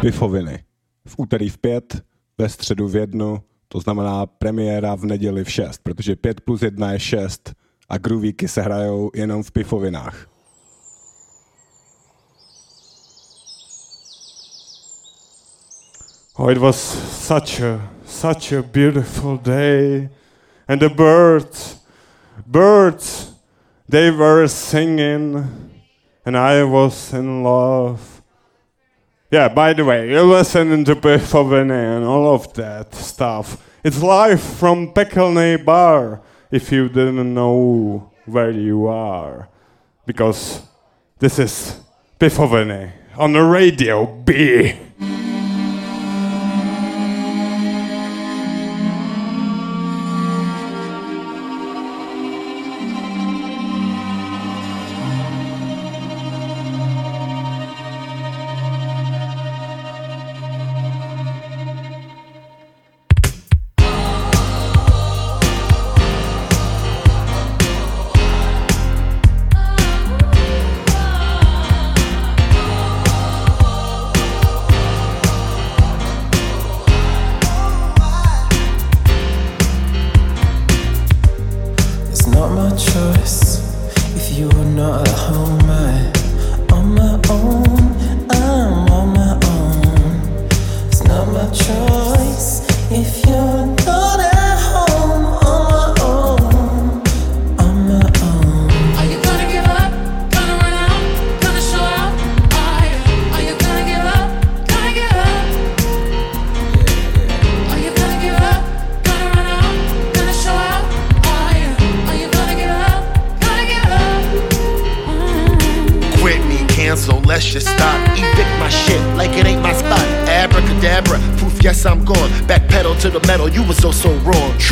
Pifoviny. V úterý v pět, ve středu v jednu, to znamená premiéra v neděli v šest, protože pět plus jedna je šest a groovíky se hrajou jenom v pifovinách. Oh, it was such a such a beautiful day, and the birds, birds, they were singing, and I was in love. Yeah, by the way, you're listening to Beethoven and all of that stuff. It's live from Pekelny Bar, if you didn't know where you are. Because this is Beethoven on the radio B.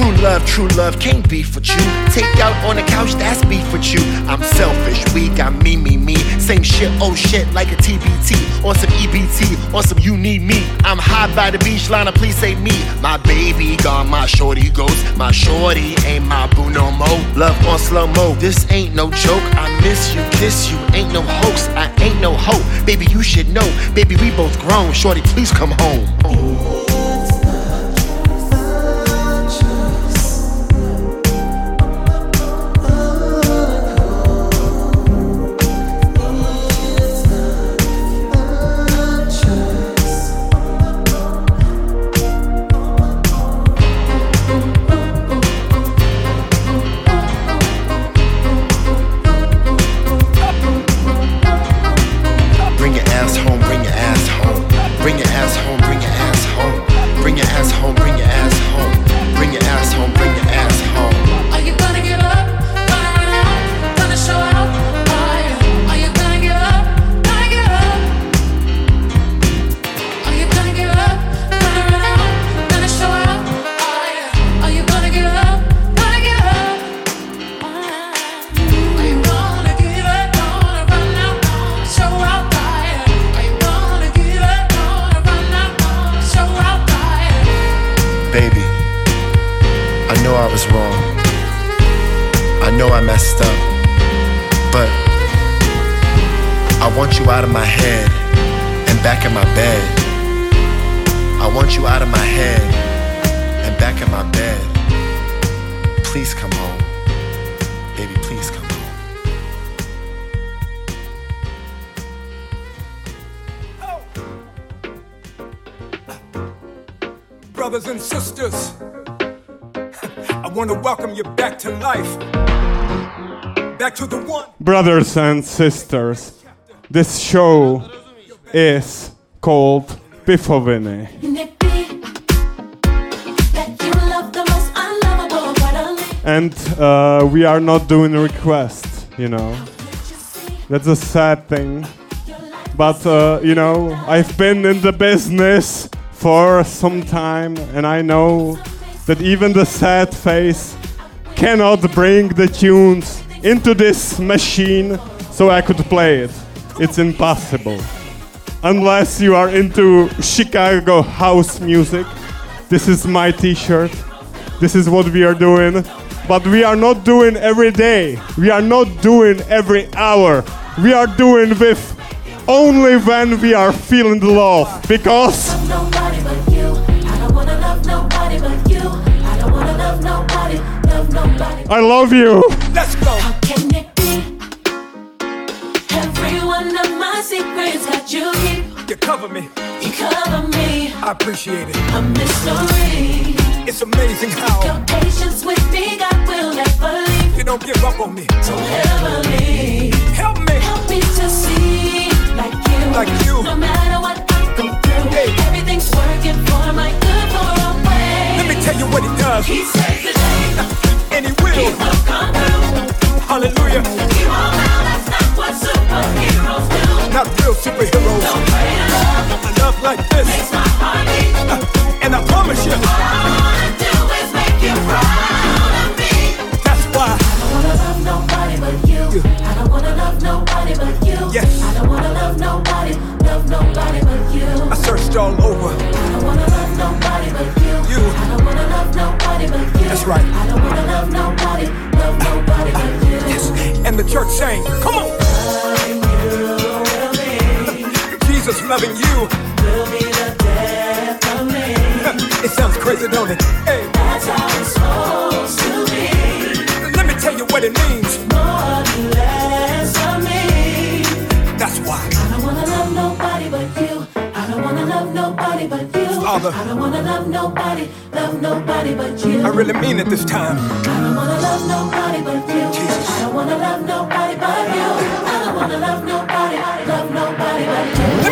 True love, true love, can't be for you. Take out on the couch, that's beef with you. I'm selfish, weak, I'm me, me, me. Same shit, oh shit, like a TBT. On some EBT, on some you need me. I'm high by the beach, Lana, please save me. My baby gone, my shorty goes. My shorty ain't my boo no more. Love on slow mo, this ain't no joke. I miss you, kiss you, ain't no hoax. I ain't no hope. Baby, you should know. Baby, we both grown. Shorty, please come home. Brothers and sisters, this show is called Pifoviny. And uh, we are not doing requests, you know. That's a sad thing. But, uh, you know, I've been in the business for some time and I know that even the sad face cannot bring the tunes into this machine so I could play it. It's impossible. Unless you are into Chicago house music. This is my t shirt. This is what we are doing. But we are not doing every day. We are not doing every hour. We are doing with only when we are feeling the love. Because nobody. I love you. I don't wanna love nobody, love nobody. I love you. Let's go. How can it be? Every one of my secrets got you here. You cover me. You cover me, I appreciate it. a mystery. It's amazing how Your patience with me, God will never leave. you don't give up on me. Don't ever leave. Help me. Help me to see like you. Like you. No matter what I go through, Hey. everything's working for my good for a way. Let me tell you what he does. He saves the day. And he He will. will come through. Hallelujah. You all know that's not what superheroes do. Not real superheroes. Don't pray love. Love like this. Makes my heart beat. And I promise you, All I wanna do is make you proud of me. that's why. I don't wanna love nobody but you. I don't wanna love nobody but you. Yes. I don't wanna love nobody, love nobody but you. I searched all over. I don't wanna love nobody but you. Nobody but you. That's right. I don't wanna love nobody, love nobody but you. Yes. And the church sang, come on. Jesus loving you. Will be the death of me. It sounds crazy, don't it? Hey, That's how it's supposed to be. let me tell you what it means. Father. I don't wanna love nobody, love nobody but you. I really mean it this time. I don't wanna love nobody but you. Jesus. I don't wanna love nobody but you. I don't wanna love nobody, love nobody but you.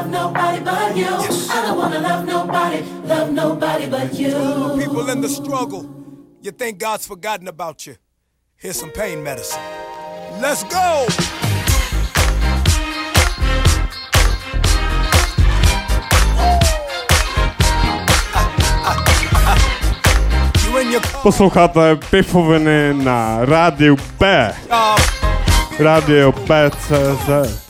Love nobody but you. I don't wanna love nobody, love nobody but you. People in the struggle, you think God's forgotten about you. Here's some pain medicine. Let's go. You in your car, Posloucháte Pifoviny na rádiu B. Radio PCZ.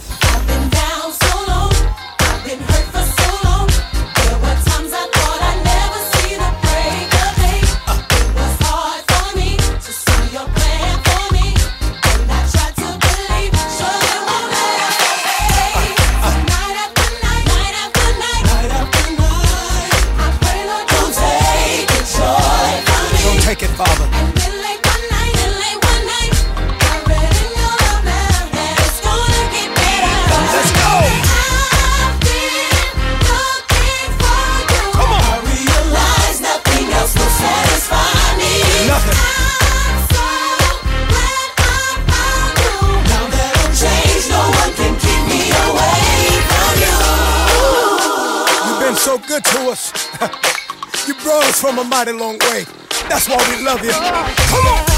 Mighty long way. That's why we love you. Come on.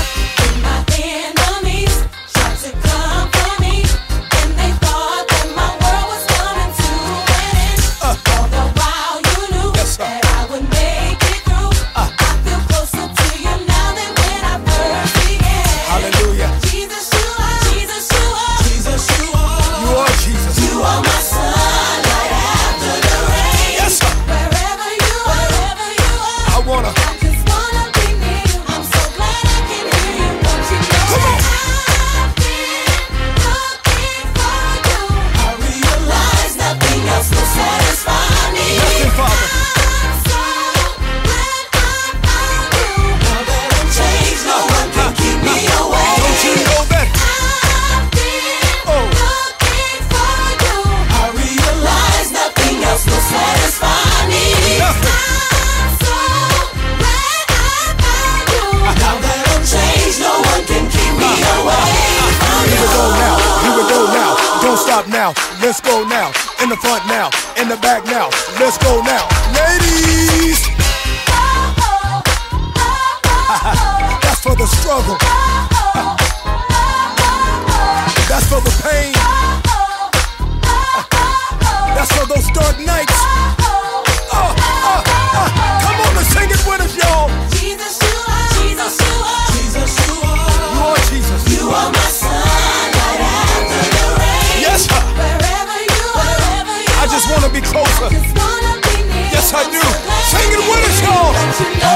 to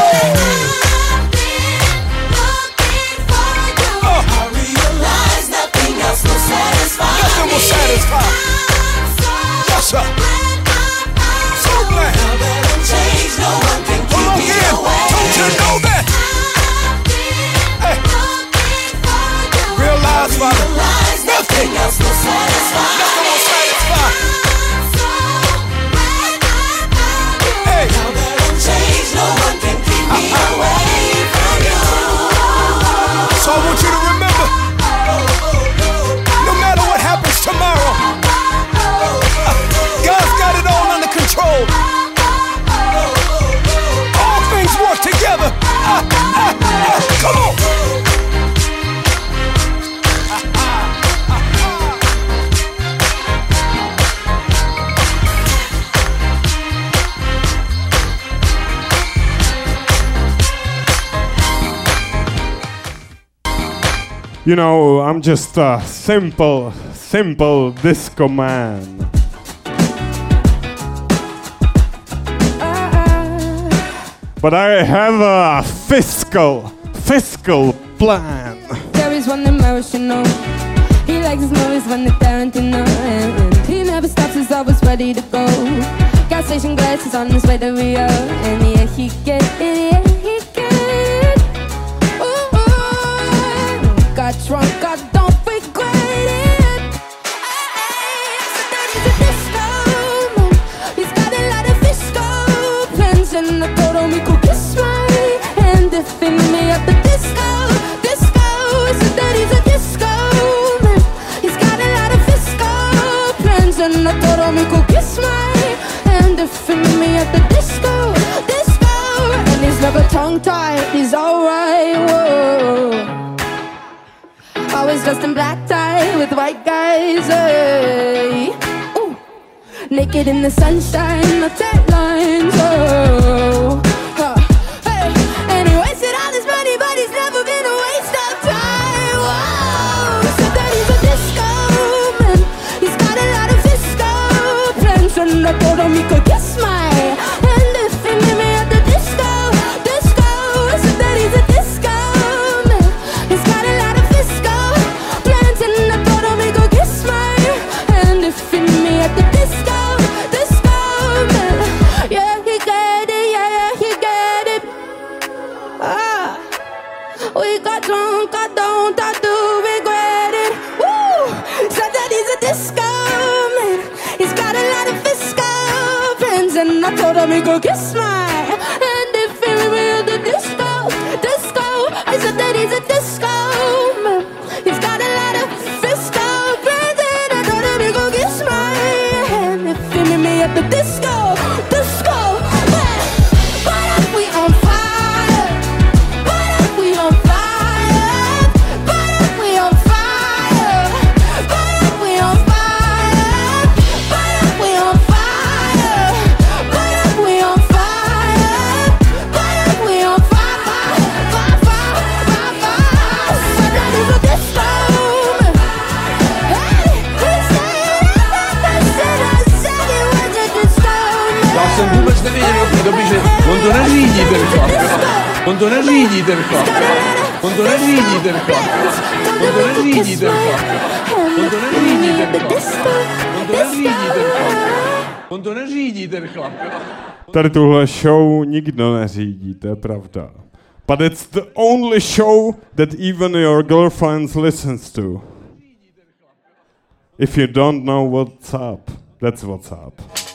You know, I'm just a simple, simple disco man. But I have a fiscal, fiscal plan. There is one emotional. He likes his movies when they're Tarantino. And he never stops, he's always ready to go. Gas station glasses on his way to Rio. And yeah, he get idiot. me at the disco, disco. A disco man. He's got a lot of disco and I told him my if me at the disco, disco. And he's never tongue tied. He's alright. Always dressed in black tie with white guys. Eh. Ooh. Naked in the sunshine, my tight. Oh. mi corazón. go kiss ten chlap. On to neřídí ten chlap. On to neřídí ten chlap. On to neřídí ten chlap. On to neřídí ten chlap. On to neřídí ten chlap. Tady tuhle show nikdo neřídí, to je pravda. But it's the only show that even your girlfriends listens to. If you don't know what's up, that's what's up.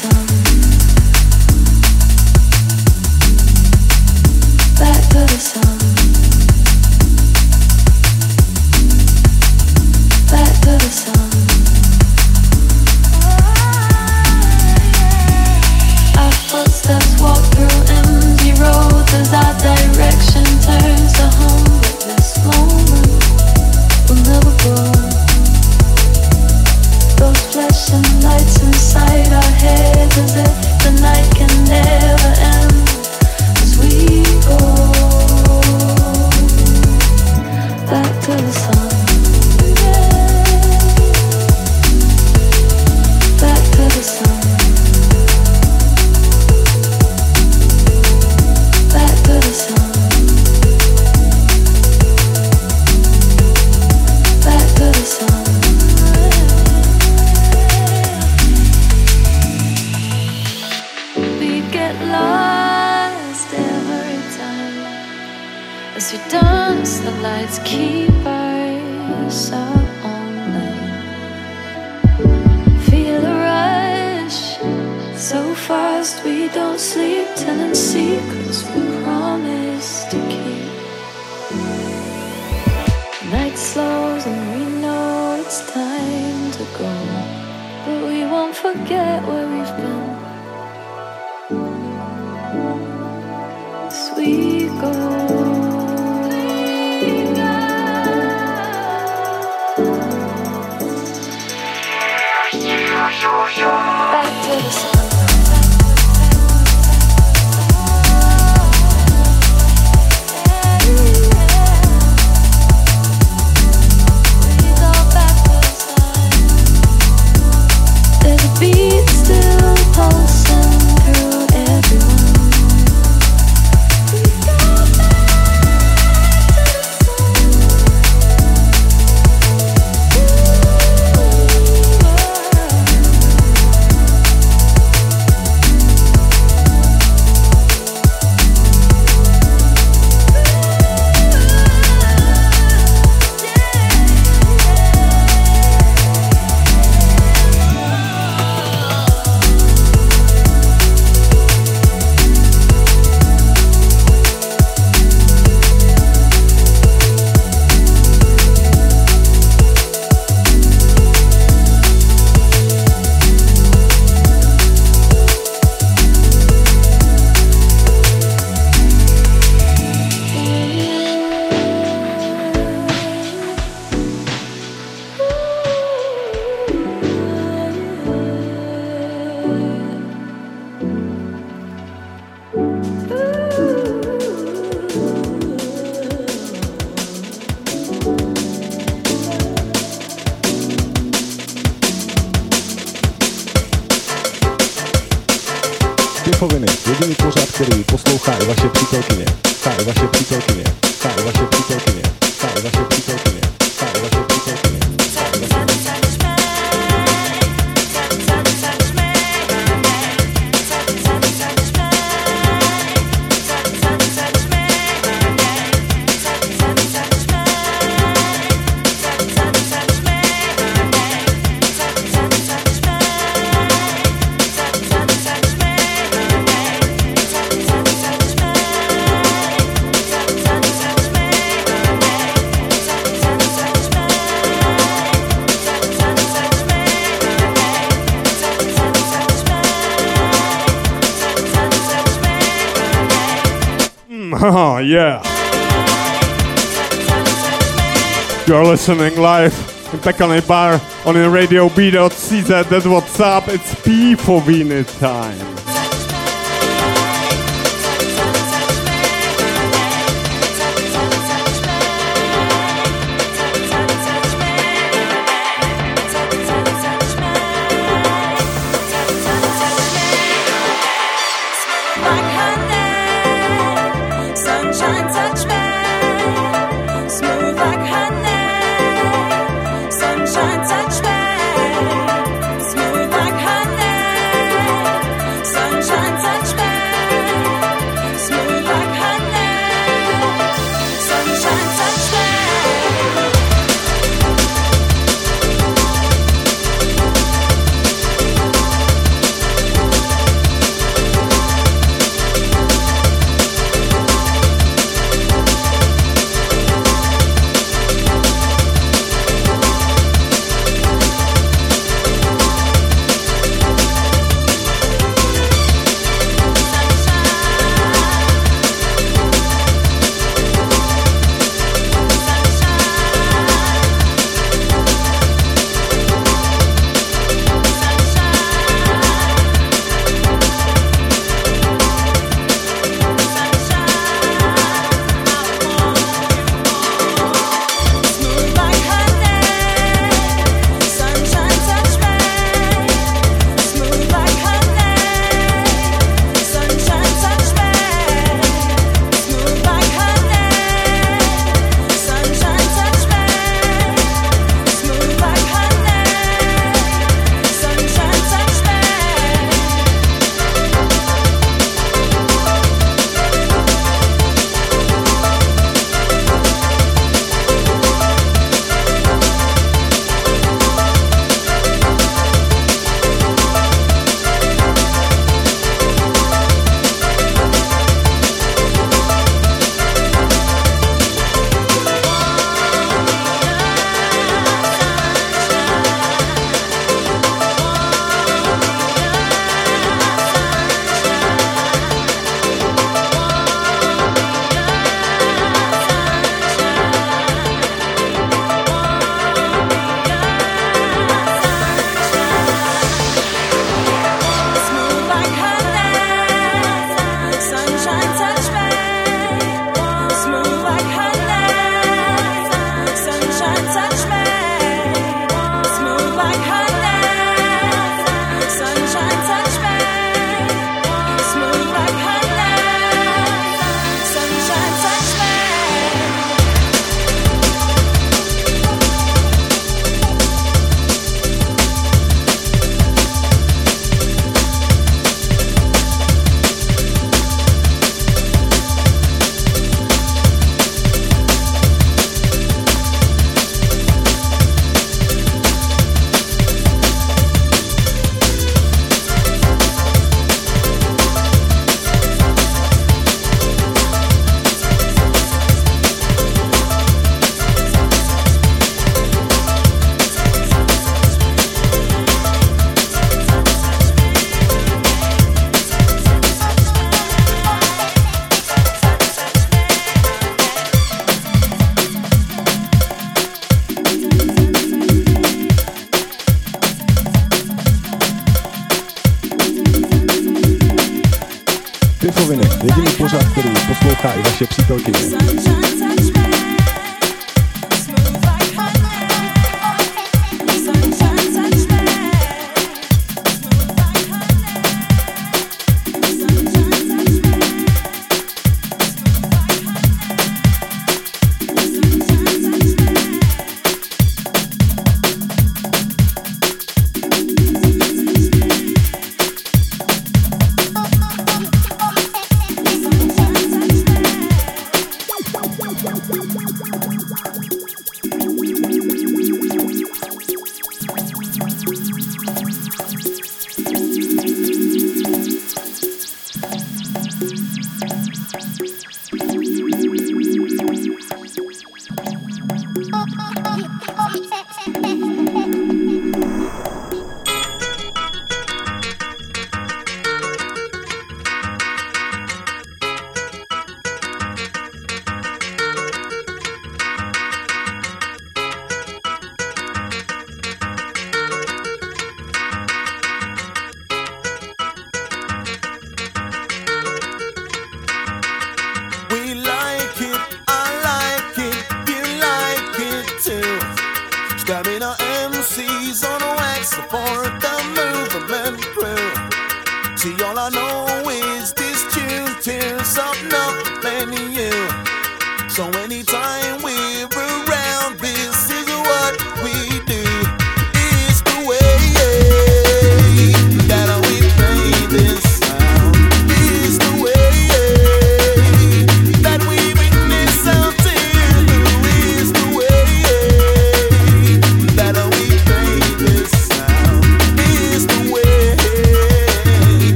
Back listening live in Pekelny Bar on the radio B.CZ. That's what's up. It's Pifoviny time.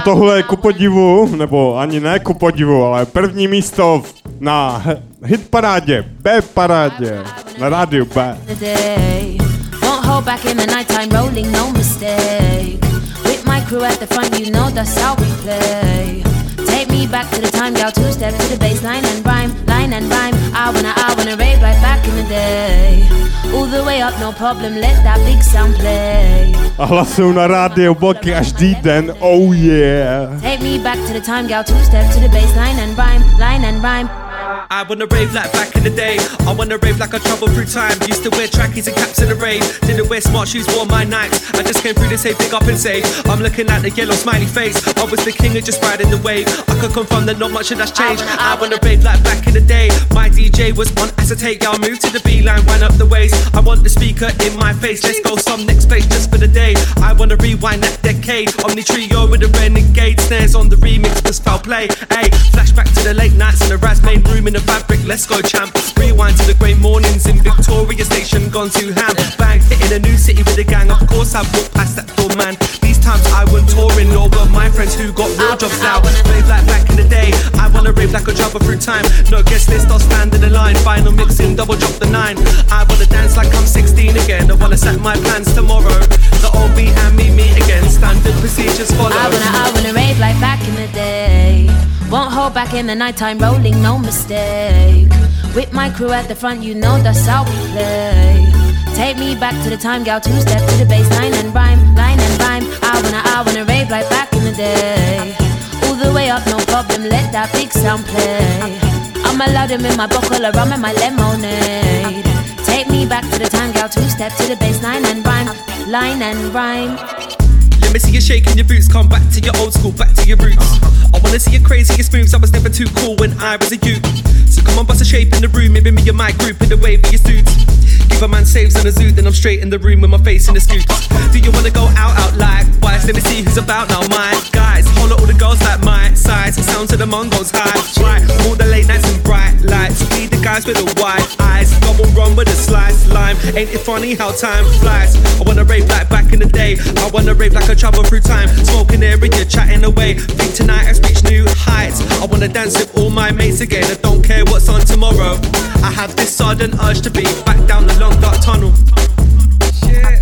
Na tohle je ku podivu, nebo ani ne ku podivu, ale první místo na hit parádě, B parádě, na rádiu B. no. Take me back to the time, y'all two step to the bass line and rhyme, line and rhyme. I wanna, I wanna rave right back in the day. All the way up, no problem, let that big sound play. A hlasují na rádiu bloky každý den, oh yeah. Take me back to the time, y'all two step to the bass line and rhyme, line and rhyme. I wanna rave like back in the day. I wanna rave like I traveled through time. Used to wear trackies and caps in the rave. Didn't wear smart shoes, wore my nights. I just came through to say pick up and say, I'm looking at the yellow smiley face. I was the king of just riding the wave. I could confirm that not much of that's changed. I wanna rave like back in the day. My DJ was on acetate. Y'all move to the B line, wind up the waist. I want the speaker in my face. Let's go some next place just for the day. I wanna rewind that decade. Omni trio with the renegade snares on the remix was foul play. Hey, flashback to the late nights in the Raz main room in the fabric. Let's go, champ. Rewind to the grey mornings in Victoria Station, gone to ham. Bang, hitting a new city with a gang. Of course, I walked past that door, man. These times I went touring, all but my friends who got real jobs now. Rave like back in the day. I wanna rave like a travel through time. No guest list, I'll stand in the line. Final mixing, double drop the nine. I wanna dance like I'm 16 again. I wanna set my plans tomorrow. The old me and me meet again. Standard procedures follow. I wanna, I wanna rave like back in the day. Won't hold back in the nighttime, rolling, no mistake. With my crew at the front, you know that's how we play. Take me back to the time, gal, two step to the bass line and rhyme, line and rhyme. I wanna, I wanna rave like back in the day. All the way up, no problem, let that big sound play. I'm allowed in my buckle, a rum and my lemonade. Take me back to the time, gal, two step to the bass line and rhyme, line and rhyme. Let me see you shaking your boots, come back to your old school, back to your roots. Uh-huh. I wanna see your craziest moves, I was never too cool when I was a youth. So come on, bust a shape in the room, maybe me and my group in the way with your suits. Give a man saves in a zoo, then I'm straight in the room with my face in the scoops. Do you wanna go out, out like wise? Let me see who's about now, my guys. Holler all the girls like my size, sounds of the Mongols high. Right, all the late nights and bright lights. We the guys with the wide eyes, double run with a slice lime. Ain't it funny how time flies? I wanna rave like back in the day. I wanna rave like I travel through time. Smoking area, chatting away. Think tonight I reach new heights. I wanna dance with all my mates again. I don't care what's on tomorrow. I have this sudden urge to be back down the long dark tunnel. Shit.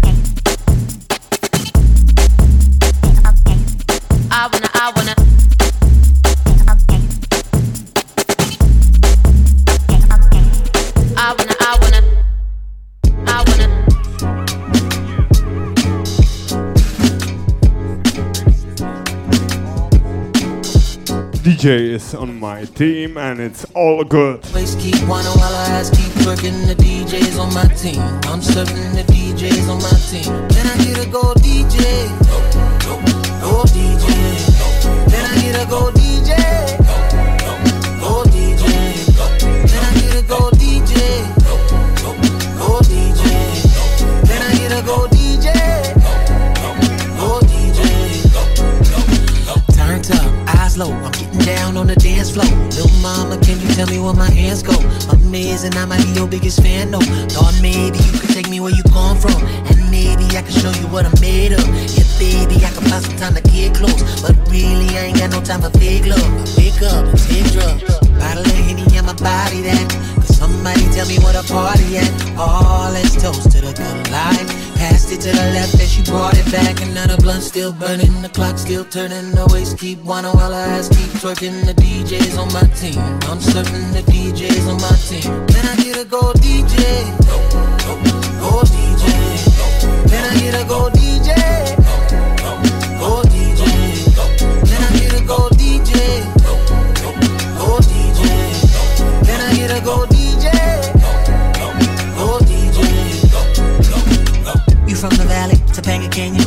I wanna, I wanna. DJ is on my team and it's all good. Always keep while I keep working the DJs on my team. I'm serving the DJs on my team. Then I a go DJ. Go DJ. Then I a go DJ. Amazing, I might be your biggest fan, though. Thought maybe you could take me where you come from, and maybe I can show you what I'm made of. Yeah, baby, I can find some time to get close, but really I ain't got no time for fake love. I wake up and take drugs, bottle of Henny on my body that. Cause somebody tell me what a party at. Oh, let's toast to the good life. Passed it to the left and she brought it back. The blunt still burning, the clock still turning. The waist keep whining while her ass keep twerking. The DJs on my team. I'm certain the DJs on my team. Then I get a go DJ. Go DJ. Then I get a go DJ. From the valley, Topanga Canyon?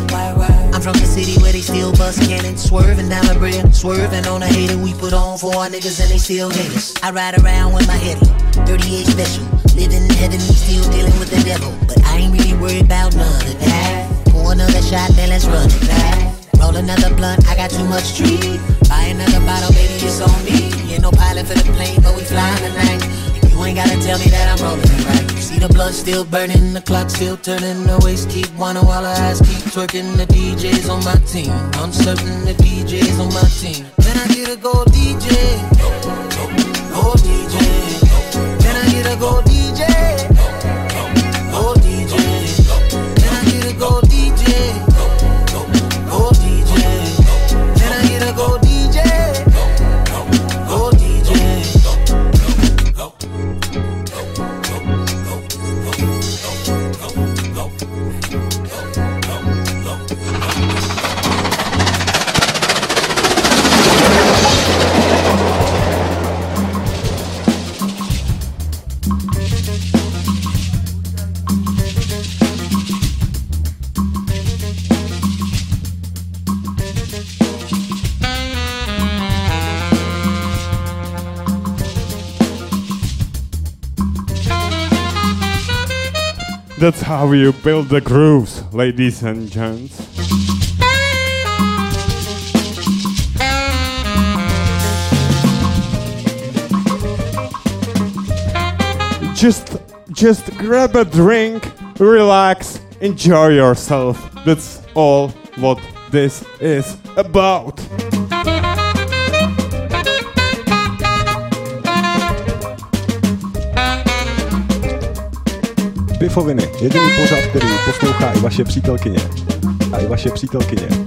I'm from the city where they still bust cannons. Swerving down my bread, swerving on a hater we put on for our niggas and they still hate us. I ride around with my head up, 38 special. Living in heaven, still dealing with the devil. But I ain't really worried about none of that. Pour another shot, then let's run it back. Roll another blunt, I got too much tree. Buy another bottle, baby, it's on me. Ain't no pilot for the plane, but we flying tonight. You ain't gotta tell me that I'm rolling right. See the blood still burning, the clock still turning, the waist keep whining while her ass keep twerking. The DJs on my team, I'm certain the DJs on my team. Then I get a gold DJ. That's how you build the grooves, ladies and gents. Just just grab a drink, relax, enjoy yourself. That's all what this is about. Pifoviny, jediný pořad, který poslouchá i vaše přítelkyně. A i vaše přítelkyně.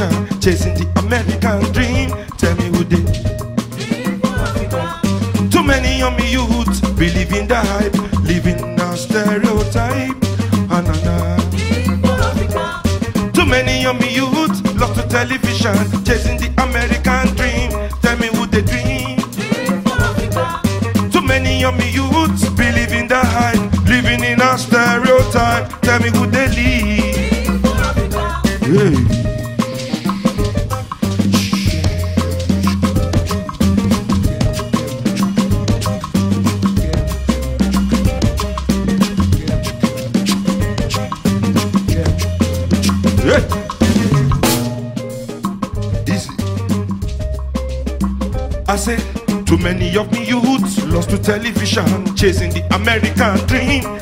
ocean, chasing the American dream. Tell me who did. Too many young youth believe in the hype, living a stereotype. Anana. Too many young youth love to television, ambition, chasing the American dream.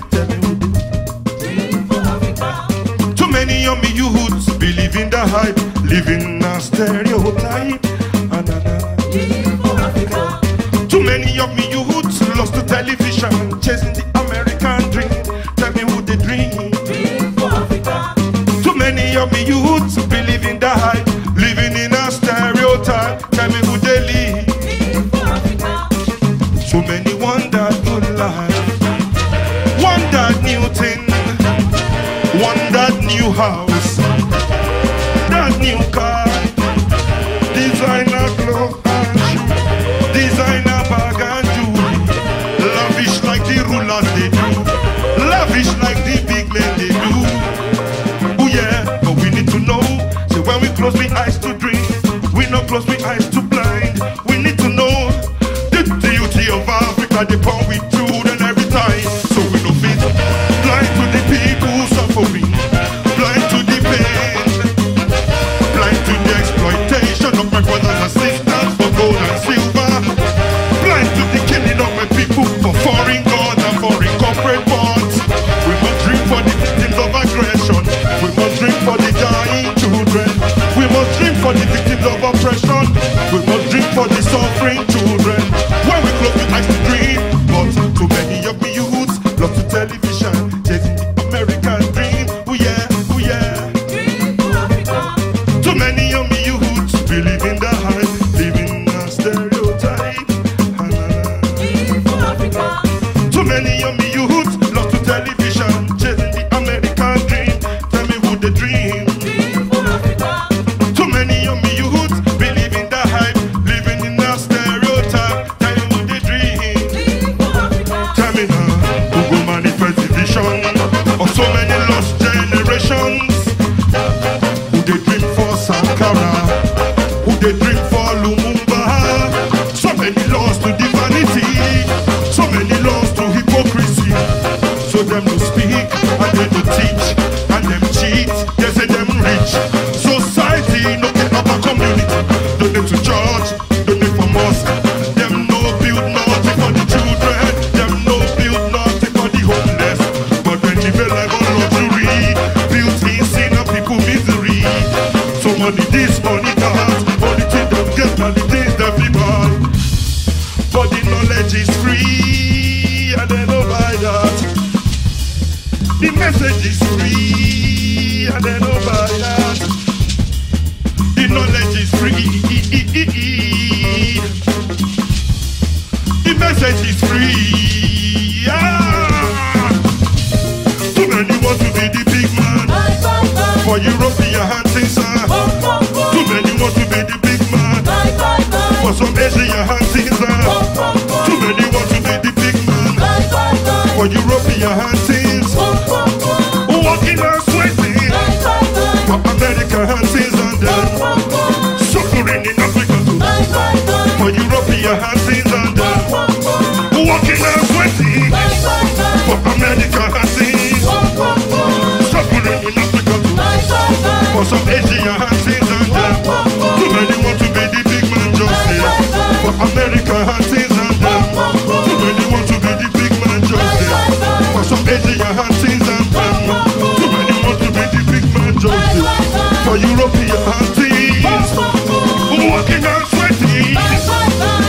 walking and sweating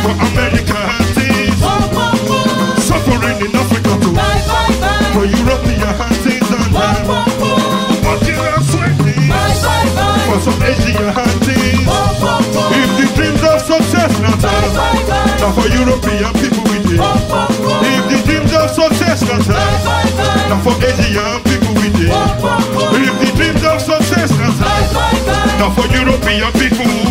for America things. Suffering in Africa for European things and and sweating for some Asian things. If the dreams of success not for European people we did. If the dreams of success not for Asian people with it. If the dreams of success not for European people.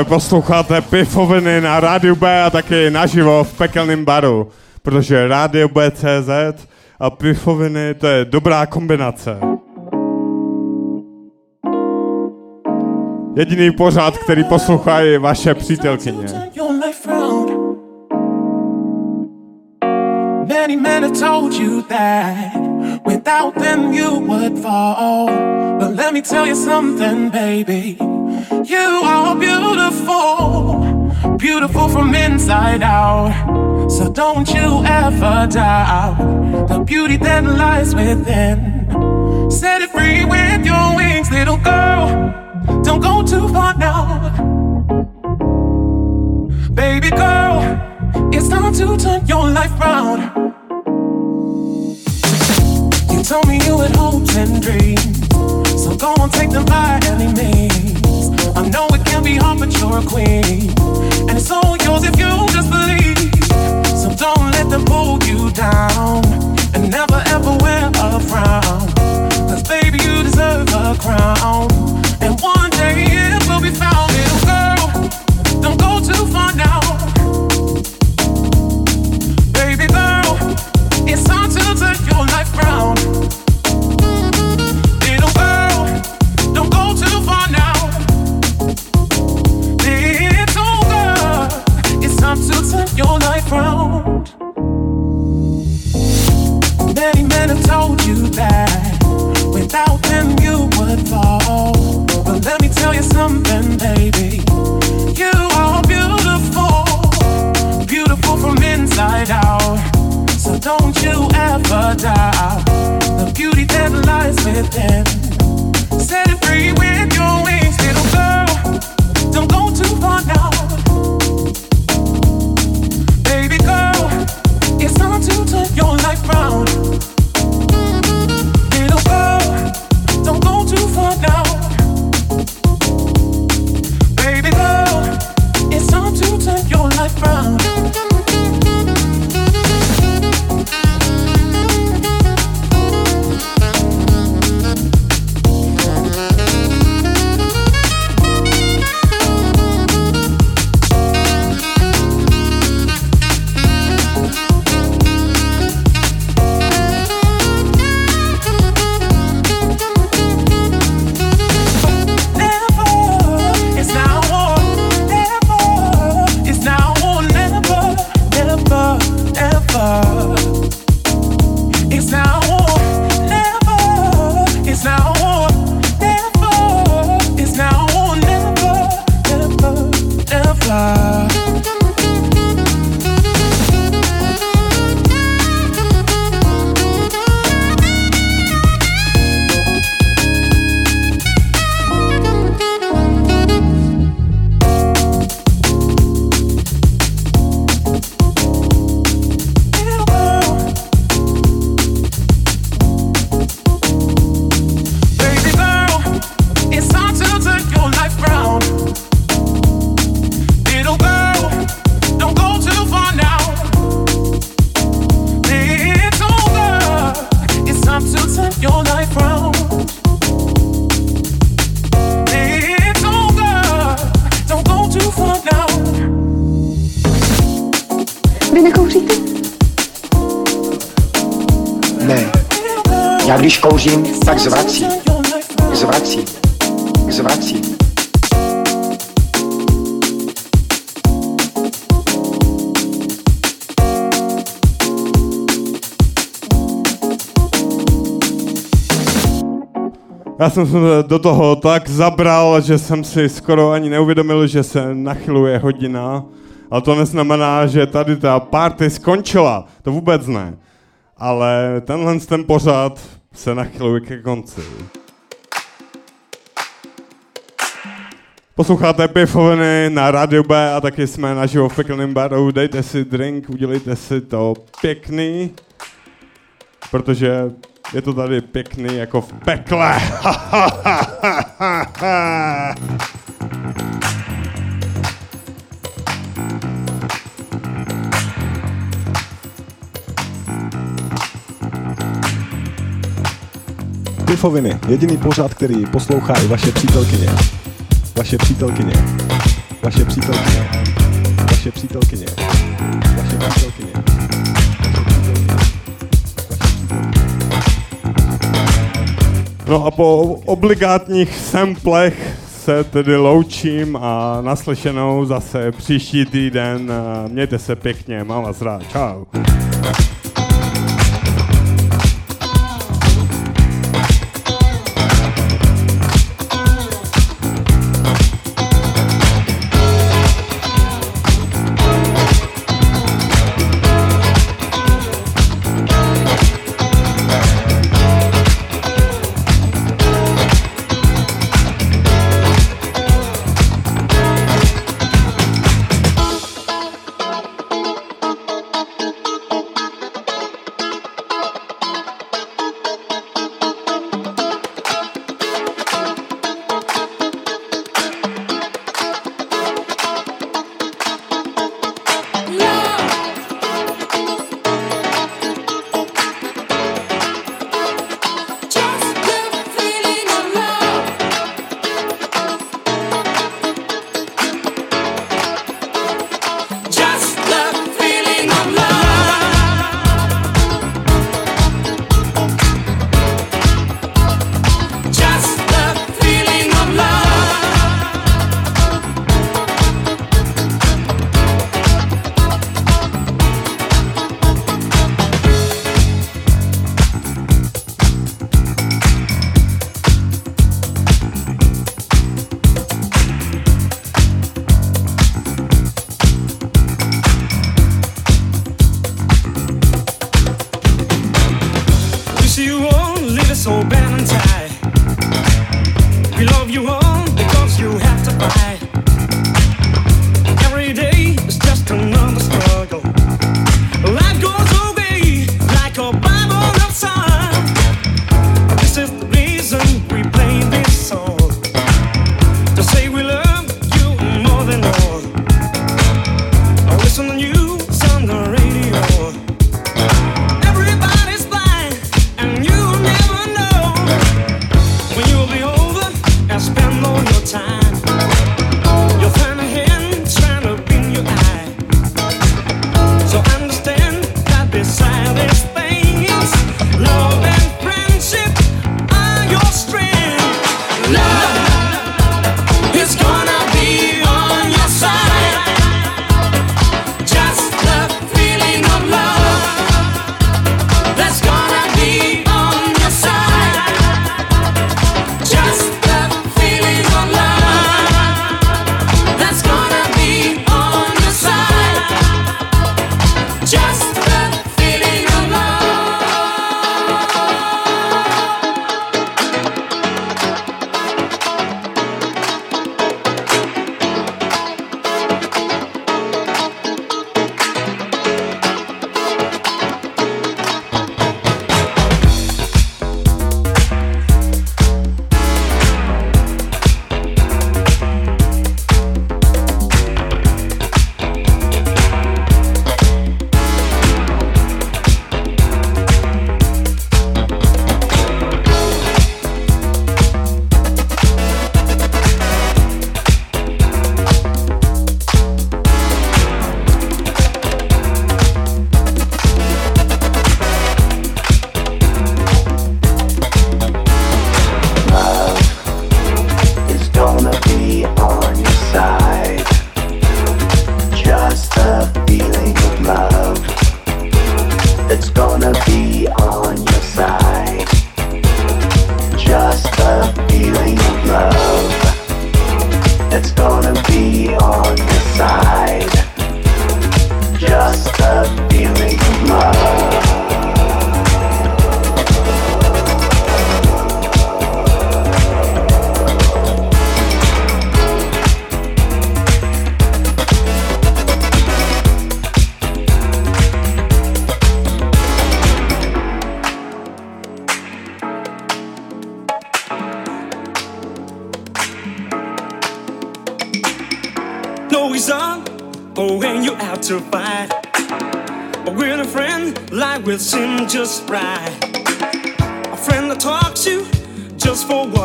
Právě posloucháte Pifoviny na Rádiu B a taky naživo v pekelném baru, protože Rádio B.CZ a Pifoviny to je dobrá kombinace. Jediný pořád, který poslouchají vaše přítelkyně. Many men have told you that without them you would fall. But let me tell you something, baby. You are beautiful, beautiful from inside out. So don't you ever doubt the beauty that lies within. Set it free with your wings, little girl. Don't go too far now. Baby girl, it's time to turn your life round. You told me you had hopes and dreams, so go on, take them by any means. I know it can be hard, but you're a queen, and it's all yours if you just believe. So don't let them pull you down, and never ever wear a frown. Cause baby, you deserve a crown, and one day it will be found, told you that without them you would fall. But let me tell you something, baby. You are beautiful, beautiful from inside out. So don't you ever doubt the beauty that lies within. la Kouřím, tak zvrací. Zvrací. Zvrací. Já jsem se do toho tak zabral, že jsem si skoro ani neuvědomil, že se nachyluje hodina. Ale to neznamená, že tady ta party skončila. To vůbec ne. Ale tenhle ten pořád se nachyluje ke konci. Posloucháte pivoviny na Radio B a taky jsme naživo v pekelném baru. Dejte si drink, udělejte si to pěkný, protože je to tady pěkný jako v pekle. Pifoviny, jediný pořád, který poslouchá i vaše přítelkyně. Vaše přítelkyně. Vaše přítelkyně. Vaše přítelkyně. Vaše přítelkyně. No a po obligátních samplech se tedy loučím a naslyšenou zase příští týden. Mějte se pěkně, mám vás rád. Čau.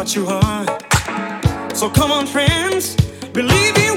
What you are. So come on, friends, believe in